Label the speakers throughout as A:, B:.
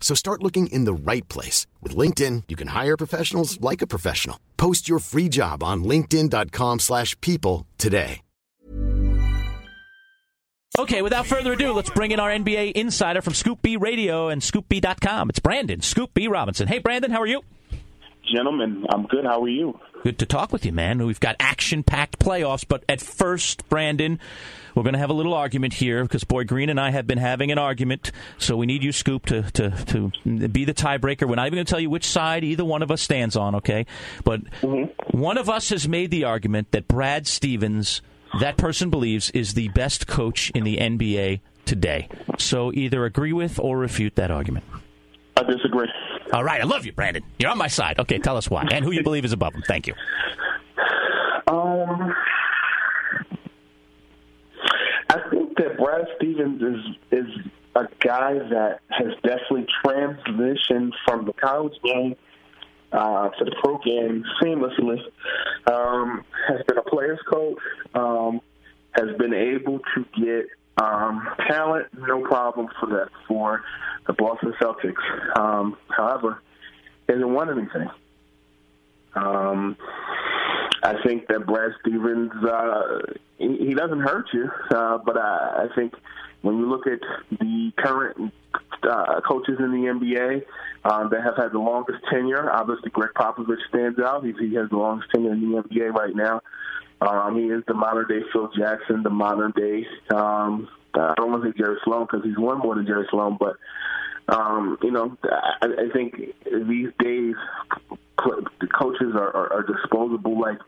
A: So start looking in the right place. With LinkedIn, you can hire professionals like a professional. Post your free job on linkedin.com slash people today.
B: Okay, without further ado, let's bring in our NBA insider from Scoop B Radio and ScoopB.com. It's Brandon, Scoop B Robinson. Hey, Brandon, how are you?
C: Gentlemen, I'm good. How are you?
B: Good to talk with you, man. We've got action packed playoffs, but at first, Brandon, we're going to have a little argument here because Boy Green and I have been having an argument. So we need you, Scoop, to, to, to be the tiebreaker. We're not even going to tell you which side either one of us stands on, okay? But
C: Mm-hmm.
B: one of us has made the argument that Brad Stevens, that person believes, is the best coach in the NBA today. So either agree with or refute that argument.
C: I disagree.
B: All right, I love you, Brandon. You're on my side. Okay, tell us why and who you believe is above him. Thank you.
C: Um, I think that Brad Stevens is is a guy that has definitely transitioned from the college game uh, to the pro game seamlessly. Um, has been a players coach. Um, has been able to get um, talent, no problem for that for the Boston Celtics. Um, however, hasn't won anything. Um, I think that Brad Stevens, uh, he, he doesn't hurt you, uh, but I, I think when you look at the current uh, coaches in the NBA um, that have had the longest tenure, obviously Gregg Popovich stands out. He, he has the longest tenure in the NBA right now. Um, he is the modern day Phil Jackson, the modern day. Um, I don't want to say Jerry Sloan because he's won more than Jerry Sloan, but um, you know, I, I think these days the coaches are, are, are disposable like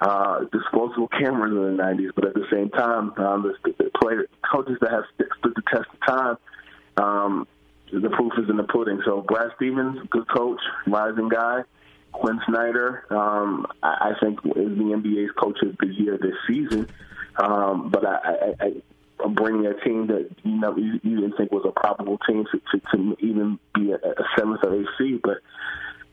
C: uh, disposable cameras in the '90s, but at the same time, um, the, the player coaches that have stood the test of time. Um, the proof is in the pudding. So Brad Stevens, good coach, rising guy. Quin Snyder, um, I, I think is the NBA's coach of the year this season. Um, but I, I, I I'm bringing a team that you know you, you didn't think was a probable team to, to, to even be a, a seventh or eighth seed. But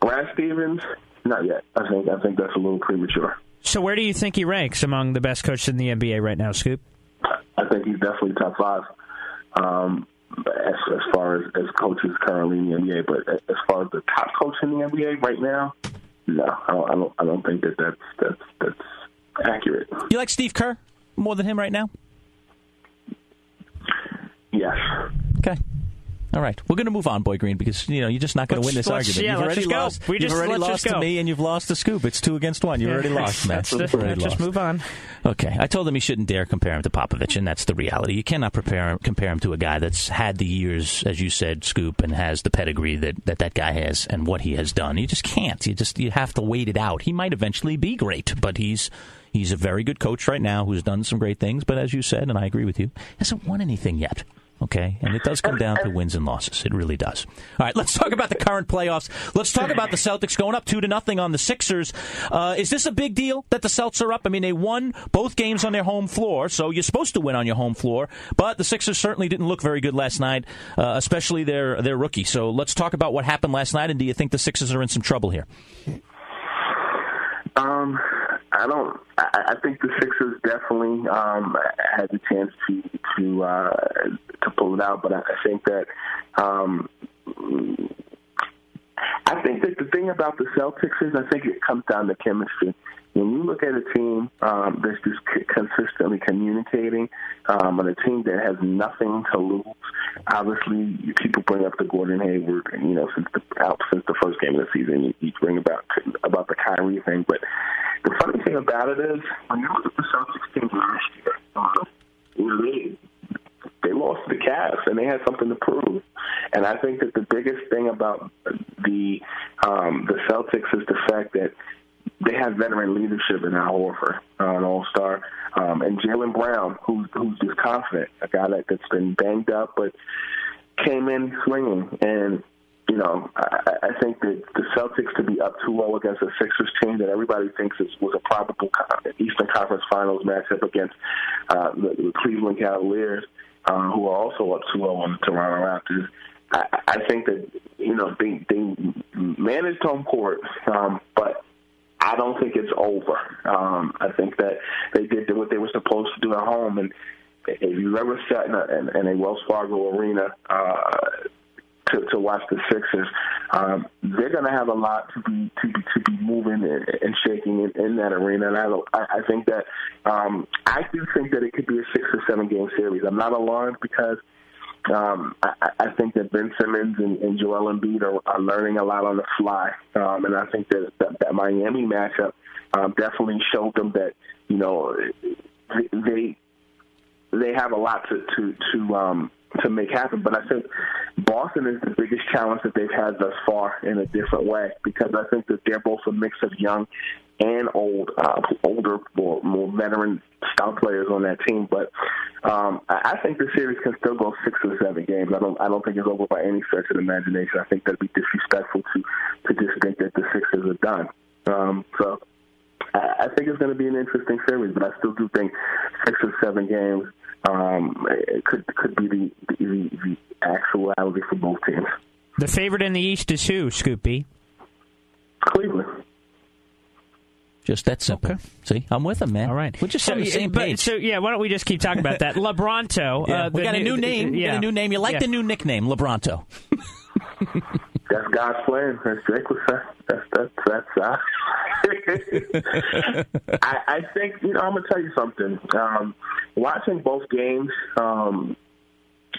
C: Brad Stevens, not yet. I think I think that's a little premature.
D: So where do you think he ranks among the best coaches in the NBA right now, Scoop?
C: I think he's definitely top five. Um, as, as far as, as coaches currently in the NBA, but as far as the top coach in the NBA right now, no, I don't. I don't, I don't think that that's that's that's accurate.
B: You like Steve Kerr more than him right now?
C: Yes.
B: Okay. All right, we're going to move on, Boy Green, because you know you're just not going to win this
D: let's-
B: argument.
D: yeah,
B: you've
D: let's
B: already
D: just go.
B: lost.
D: We
B: you've
D: just-
B: already lost
D: just
B: to me, and you've lost to Scoop. It's two against one. You've already lost, man.
D: Let's
B: You've
D: just,
B: already
D: just move on.
B: Okay, I told him he shouldn't dare compare him to Popovich, and that's the reality. You cannot prepare, compare him to a guy that's had the years, as you said, Scoop, and has the pedigree that, that that guy has, and what he has done. You just can't. You just you have to wait it out. He might eventually be great, but he's he's a very good coach right now who's done some great things. But as you said, and I agree with you, hasn't won anything yet. Okay, and it does come down to wins and losses. It really does. All right, let's talk about the current playoffs. Let's talk about the Celtics going up two to nothing on the Sixers. Uh, is this a big deal that the Celtics are up? I mean, they won both games on their home floor, so you're supposed to win on your home floor. But the Sixers certainly didn't look very good last night, uh, especially their their rookie. So let's talk about what happened last night. And do you think the Sixers are in some trouble here?
C: Um, I don't. I, I think the Sixers definitely um, had the chance to to uh, to pull it out, but I, think that um, I think that the thing about the Celtics is I think it comes down to chemistry. When you look at a team um, that's just consistently communicating, um, and a team that has nothing to lose, obviously people bring up the Gordon Hayward, you know, since the out since the first game of the season, you, you bring about about the Kyrie thing. But the funny thing about it is, when you look at the Celtics team last year, know, they they lost the Cavs and they had something to prove. And I think that the biggest thing about the um, the Celtics is the fact that they have veteran leadership in Al Horford, uh, an All Star, um, and Jaylen Brown, who's who's just confident, a guy that, that's been banged up but came in swinging. And you know, I, I think that the Celtics to be up 2-0 against a Sixers team that everybody thinks is, was a probable Eastern Conference Finals matchup against uh, the, the Cleveland Cavaliers uh, who are also up 2-0 on the Toronto Raptors. I, I think that you know they they managed home court, um, but I don't think it's over. Um, I think that they did what they were supposed to do at home, and if you've ever sat in a, in, in a Wells Fargo arena uh, to, to watch the Sixers, um, they're going to have a lot to be to be to be moving and, and shaking in, in that arena. And I, I think that um, I do think that it could be a six or seven game series. I'm not alarmed because um, I, I think that Ben Simmons and, and Joel Embiid are, are learning a lot on the fly, um, and I think that that, that Miami matchup um, definitely showed them that you know they they have a lot to to to um, to make happen. But I think Boston is the biggest challenge that they've had thus far in a different way because I think that they're both a mix of young and old, uh, older, more, more veteran style players on that team. But um, I think the series can still go six or seven games. I don't, I don't think it's over by any stretch of the imagination. I think that'd be disrespectful to to just think that the Sixers are done. Um, so I think it's going to be an interesting series, but I still do think six or seven games um, it could could be the, the, the actuality for both teams.
D: The favorite in the East is who, Scoopy?
C: Cleveland.
B: Just that simple. Okay. See, I'm with him, man.
D: All right,
B: we're just so, on the same
D: but,
B: page.
D: So yeah, why don't we just keep talking about that? Lebronto.
B: yeah, uh, we got new, a new name. Yeah. got a new name. You like yeah. the new nickname, Lebronto?
C: that's God's plan. That's Drake was saying. That's that's that's. Uh, I, I think you know. I'm gonna tell you something. Um, watching both games, um,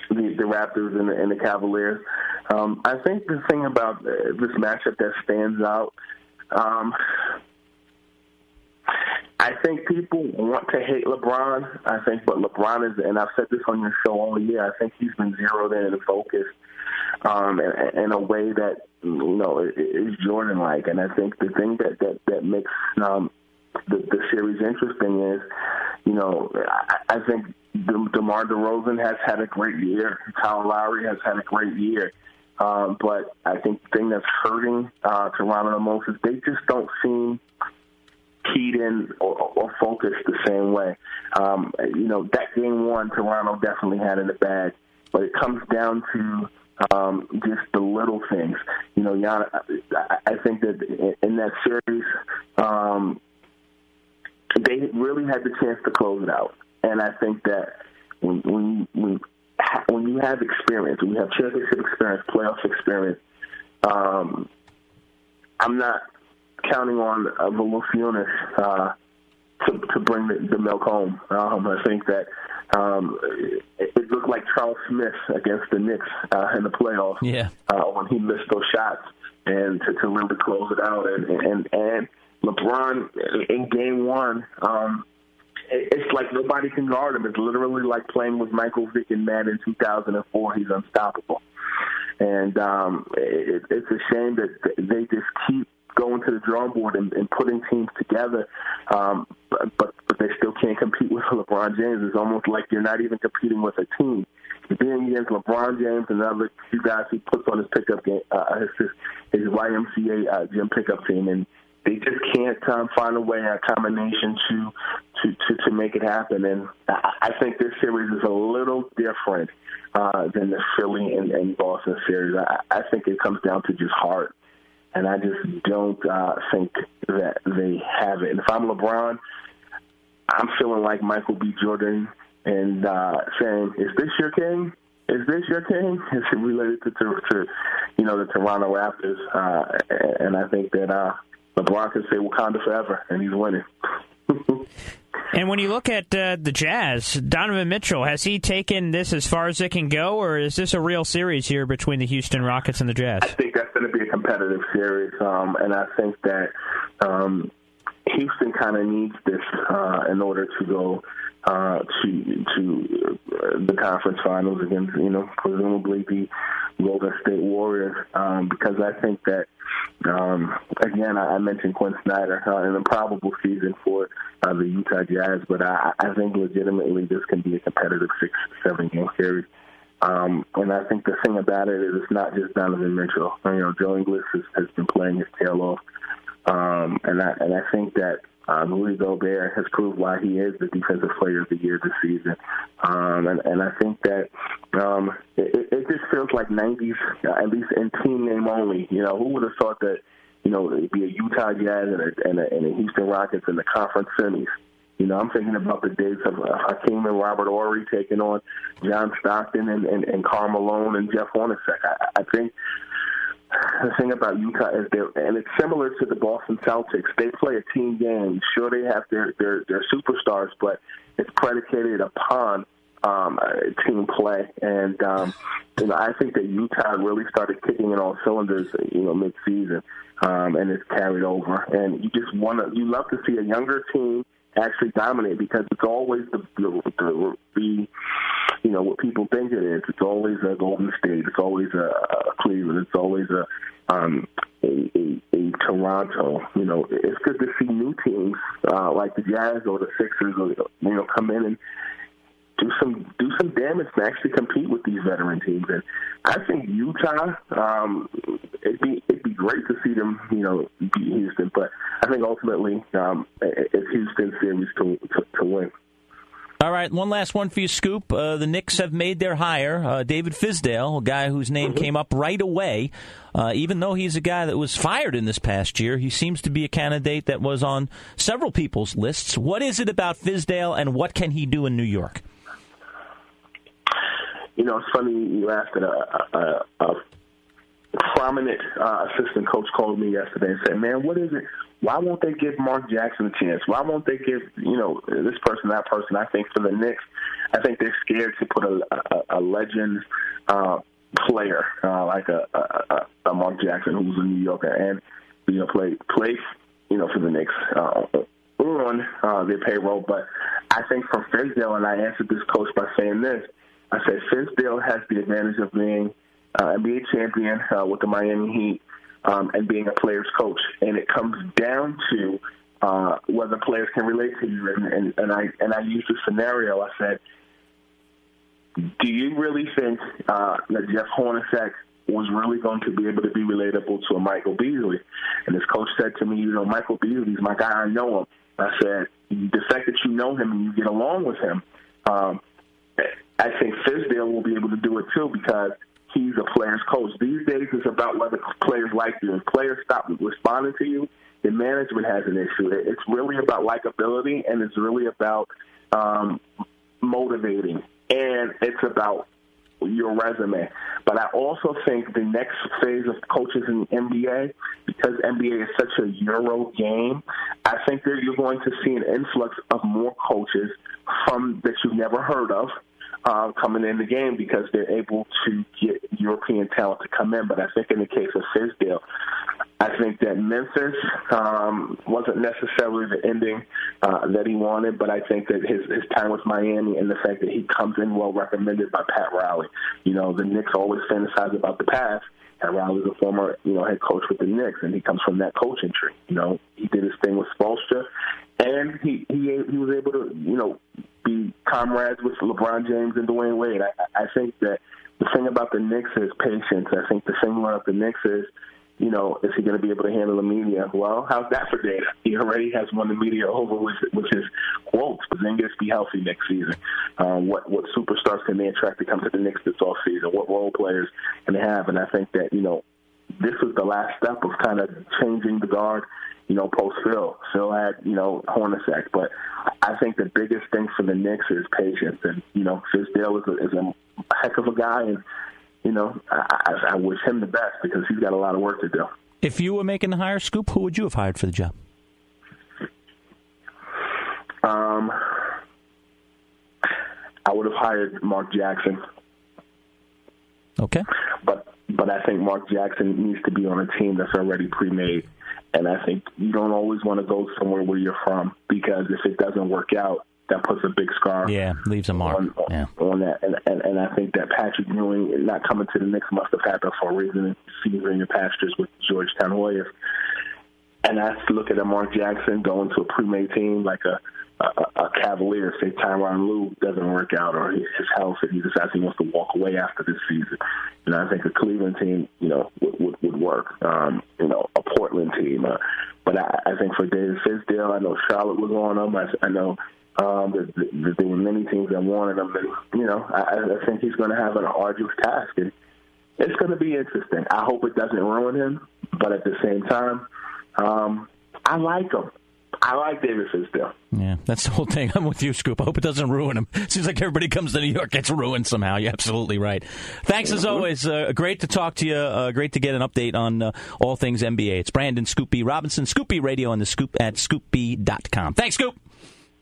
C: the, the Raptors and the, and the Cavaliers. Um, I think the thing about uh, this matchup that stands out. Um, I think people want to hate LeBron. I think, but LeBron is, and I've said this on your show all year. I think he's been zeroed in and focused um, in, in a way that you know is Jordan-like. And I think the thing that that that makes um, the, the series interesting is, you know, I, I think De- DeMar DeRozan has had a great year. Kyle Lowry has had a great year. Um, but I think the thing that's hurting uh, Toronto the most is they just don't seem keyed in or, or focused the same way. Um, you know, that game one, Toronto definitely had in the bag, but it comes down to um, just the little things. You know, Jan, I think that in that series, um, they really had the chance to close it out, and I think that when when when, when you have experience, when you have championship experience, playoff experience, um, I'm not counting on uh, Valanciunas uh, to to bring the, the milk home. Um, I think that um, it, it looked like Charles Smith against the Knicks uh, in the playoffs.
B: Yeah,
C: uh, when he missed those shots and to, to really close it out, and and and LeBron in Game One. Um, it's like nobody can guard him. It's literally like playing with Michael Vick and Madden in 2004. He's unstoppable, and um, it, it's a shame that they just keep going to the drawing board and, and putting teams together, um, but, but but they still can't compete with LeBron James. It's almost like you're not even competing with a team. You're being against LeBron James and other two guys he puts on his pickup game, uh, his, his YMCA uh, gym pickup team, and they just can't um, find a way, a combination to to to, to make it happen. And I, think this series is a little different uh, than the Philly and, and Boston series. I, I think it comes down to just heart and I just don't uh, think that they have it. And if I'm LeBron, I'm feeling like Michael B. Jordan and uh, saying, "Is this your king? Is this your king?" Is it related to, to, to you know the Toronto Raptors? Uh, and I think that uh, LeBron can say Wakanda forever, and he's winning.
D: and when you look at uh, the Jazz, Donovan Mitchell, has he taken this as far as it can go, or is this a real series here between the Houston Rockets and the Jazz?
C: I think that's going to be a competitive series, um, and I think that um, Houston kind of needs this uh, in order to go uh, to to uh, the conference finals against, you know, presumably the Golden State Warriors, um, because I think that um, again I, I mentioned Quin Snyder uh, an improbable season for uh, the Utah Jazz, but I, I think legitimately this can be a competitive six seven game series. Um, and I think the thing about it is it's not just Donovan Mitchell. You know, Joe Ingles has, has been playing his tail off. Um, and I and I think that um, Rudy Gobert has proved why he is the defensive player of the year this season. Um, and, and I think that um, it, it just feels like 90s, uh, at least in team name only. You know, who would have thought that, you know, it'd be a Utah Jazz and a, and a, and a Houston Rockets in the conference semis. You know, I'm thinking about the days of uh, Hakeem and Robert Horry taking on John Stockton and, and, and Karl Malone and Jeff Hornacek. I, I think the thing about Utah is they and it's similar to the Boston Celtics. They play a team game. Sure, they have their their, their superstars, but it's predicated upon um, team play. And um, you know, I think that Utah really started kicking in all cylinders, you know, mid-season, um, and it's carried over. And you just want to, you love to see a younger team actually dominate because it's always the the, the, you know what people think it is. It's always a Golden State. It's always a, a Cleveland. It's always a um, a, a, a Toronto. You know, it's good to see new teams uh, like the Jazz or the Sixers, or, you know, come in and do some do some damage and actually compete with these veteran teams. And I think Utah, um, it'd be it'd be great to see them, you know, beat Houston. But I think ultimately um, it's Houston's series to, to to win.
B: All right, one last one for you, Scoop. Uh, the Knicks have made their hire, uh, David Fizdale, a guy whose name mm-hmm. came up right away. Uh, even though he's a guy that was fired in this past year, he seems to be a candidate that was on several people's lists. What is it about Fizdale, and what can he do in New York?
C: You know, it's funny you asked it. A, a, a prominent uh, assistant coach called me yesterday and said, "Man, what is it? Why won't they give Mark Jackson a chance? Why won't they give you know this person, that person? I think for the Knicks, I think they're scared to put a, a, a legend uh, player uh, like a, a, a Mark Jackson, who's a New Yorker, and you know play play you know for the Knicks uh, on uh, their payroll. But I think for Fizdale, and I answered this coach by saying this: I said Fizdale has the advantage of being uh, NBA champion uh, with the Miami Heat um, and being a player's coach. And it comes down to uh, whether players can relate to you. And, and, and I and I used a scenario. I said, "Do you really think uh, that Jeff Hornacek was really going to be able to be relatable to a Michael Beasley?" And his coach said to me, "You know, Michael Beasley's my guy. I know him." I said, "The fact that you know him and you get along with him." Um, I think Fizdale will be able to do it too because he's a player's coach. These days, it's about whether players like you. If players stop responding to you, the management has an issue. It's really about likability, and it's really about um, motivating, and it's about your resume. But I also think the next phase of coaches in the NBA, because NBA is such a Euro game, I think that you're going to see an influx of more coaches from that you've never heard of uh, coming in the game because they're able to get European talent to come in. But I think in the case of Fizdale, I think that Memphis um, wasn't necessarily the ending uh, that he wanted, but I think that his his time with Miami and the fact that he comes in well recommended by Pat Riley. You know, the Knicks always fantasize about the past. Pat Riley's a former, you know, head coach with the Knicks, and he comes from that coaching tree. You know, he did his thing with Spoelstra, and he he he was able to, you know, be comrades with LeBron James and Dwyane Wade. I, I think that the thing about the Knicks is patience. I think the thing about the Knicks is, you know, is he going to be able to handle the media? Well, how's that for data? He already has won the media over with with his quotes. But then gets to be healthy next season. Um, what what superstars can they attract to come to the Knicks this off season? What role players can they have? And I think that you know this was the last step of kind of changing the guard. You know, post Phil. Phil had you know Hornacek, but I think the biggest thing for the Knicks is patience, and you know, Fizdale is a, is a heck of a guy, and you know, I, I wish him the best because he's got a lot of work to do.
B: If you were making the hire scoop, who would you have hired for the job?
C: Um, I would have hired Mark Jackson.
B: Okay.
C: But but I think Mark Jackson needs to be on a team that's already pre-made, and I think you don't always want to go somewhere where you're from because if it doesn't work out, that puts a big scar.
B: Yeah, leaves a mark.
C: On,
B: yeah.
C: on that, and, and and I think that Patrick Ewing not coming to the Knicks must have happened for a reason. Seeing in your pastures with Georgetown Warriors, and I look at a Mark Jackson going to a pre-made team like a a, a Cavalier, say Tyronn Lue doesn't work out or his health, and he decides he wants to walk away after this season. And I think a Cleveland team, you know, would would, would work. Um, you know, a Portland team. Uh, but I, I think for David Fizdale, I know Charlotte was going on him. I, I know um, there were many teams that wanted him. And, you know, I, I think he's going to have an arduous task. And it's going to be interesting. I hope it doesn't ruin him, but at the same time, um, I like him. I like David Fizdale.
B: Yeah, that's the whole thing. I'm with you, Scoop. I hope it doesn't ruin him. Seems like everybody comes to New York gets ruined somehow. You're absolutely right. Thanks as always. Uh, great to talk to you. Uh, great to get an update on uh, all things NBA. It's Brandon Scoop B Robinson, Scoop B Radio, and the Scoop at ScoopB.com. Thanks, Scoop.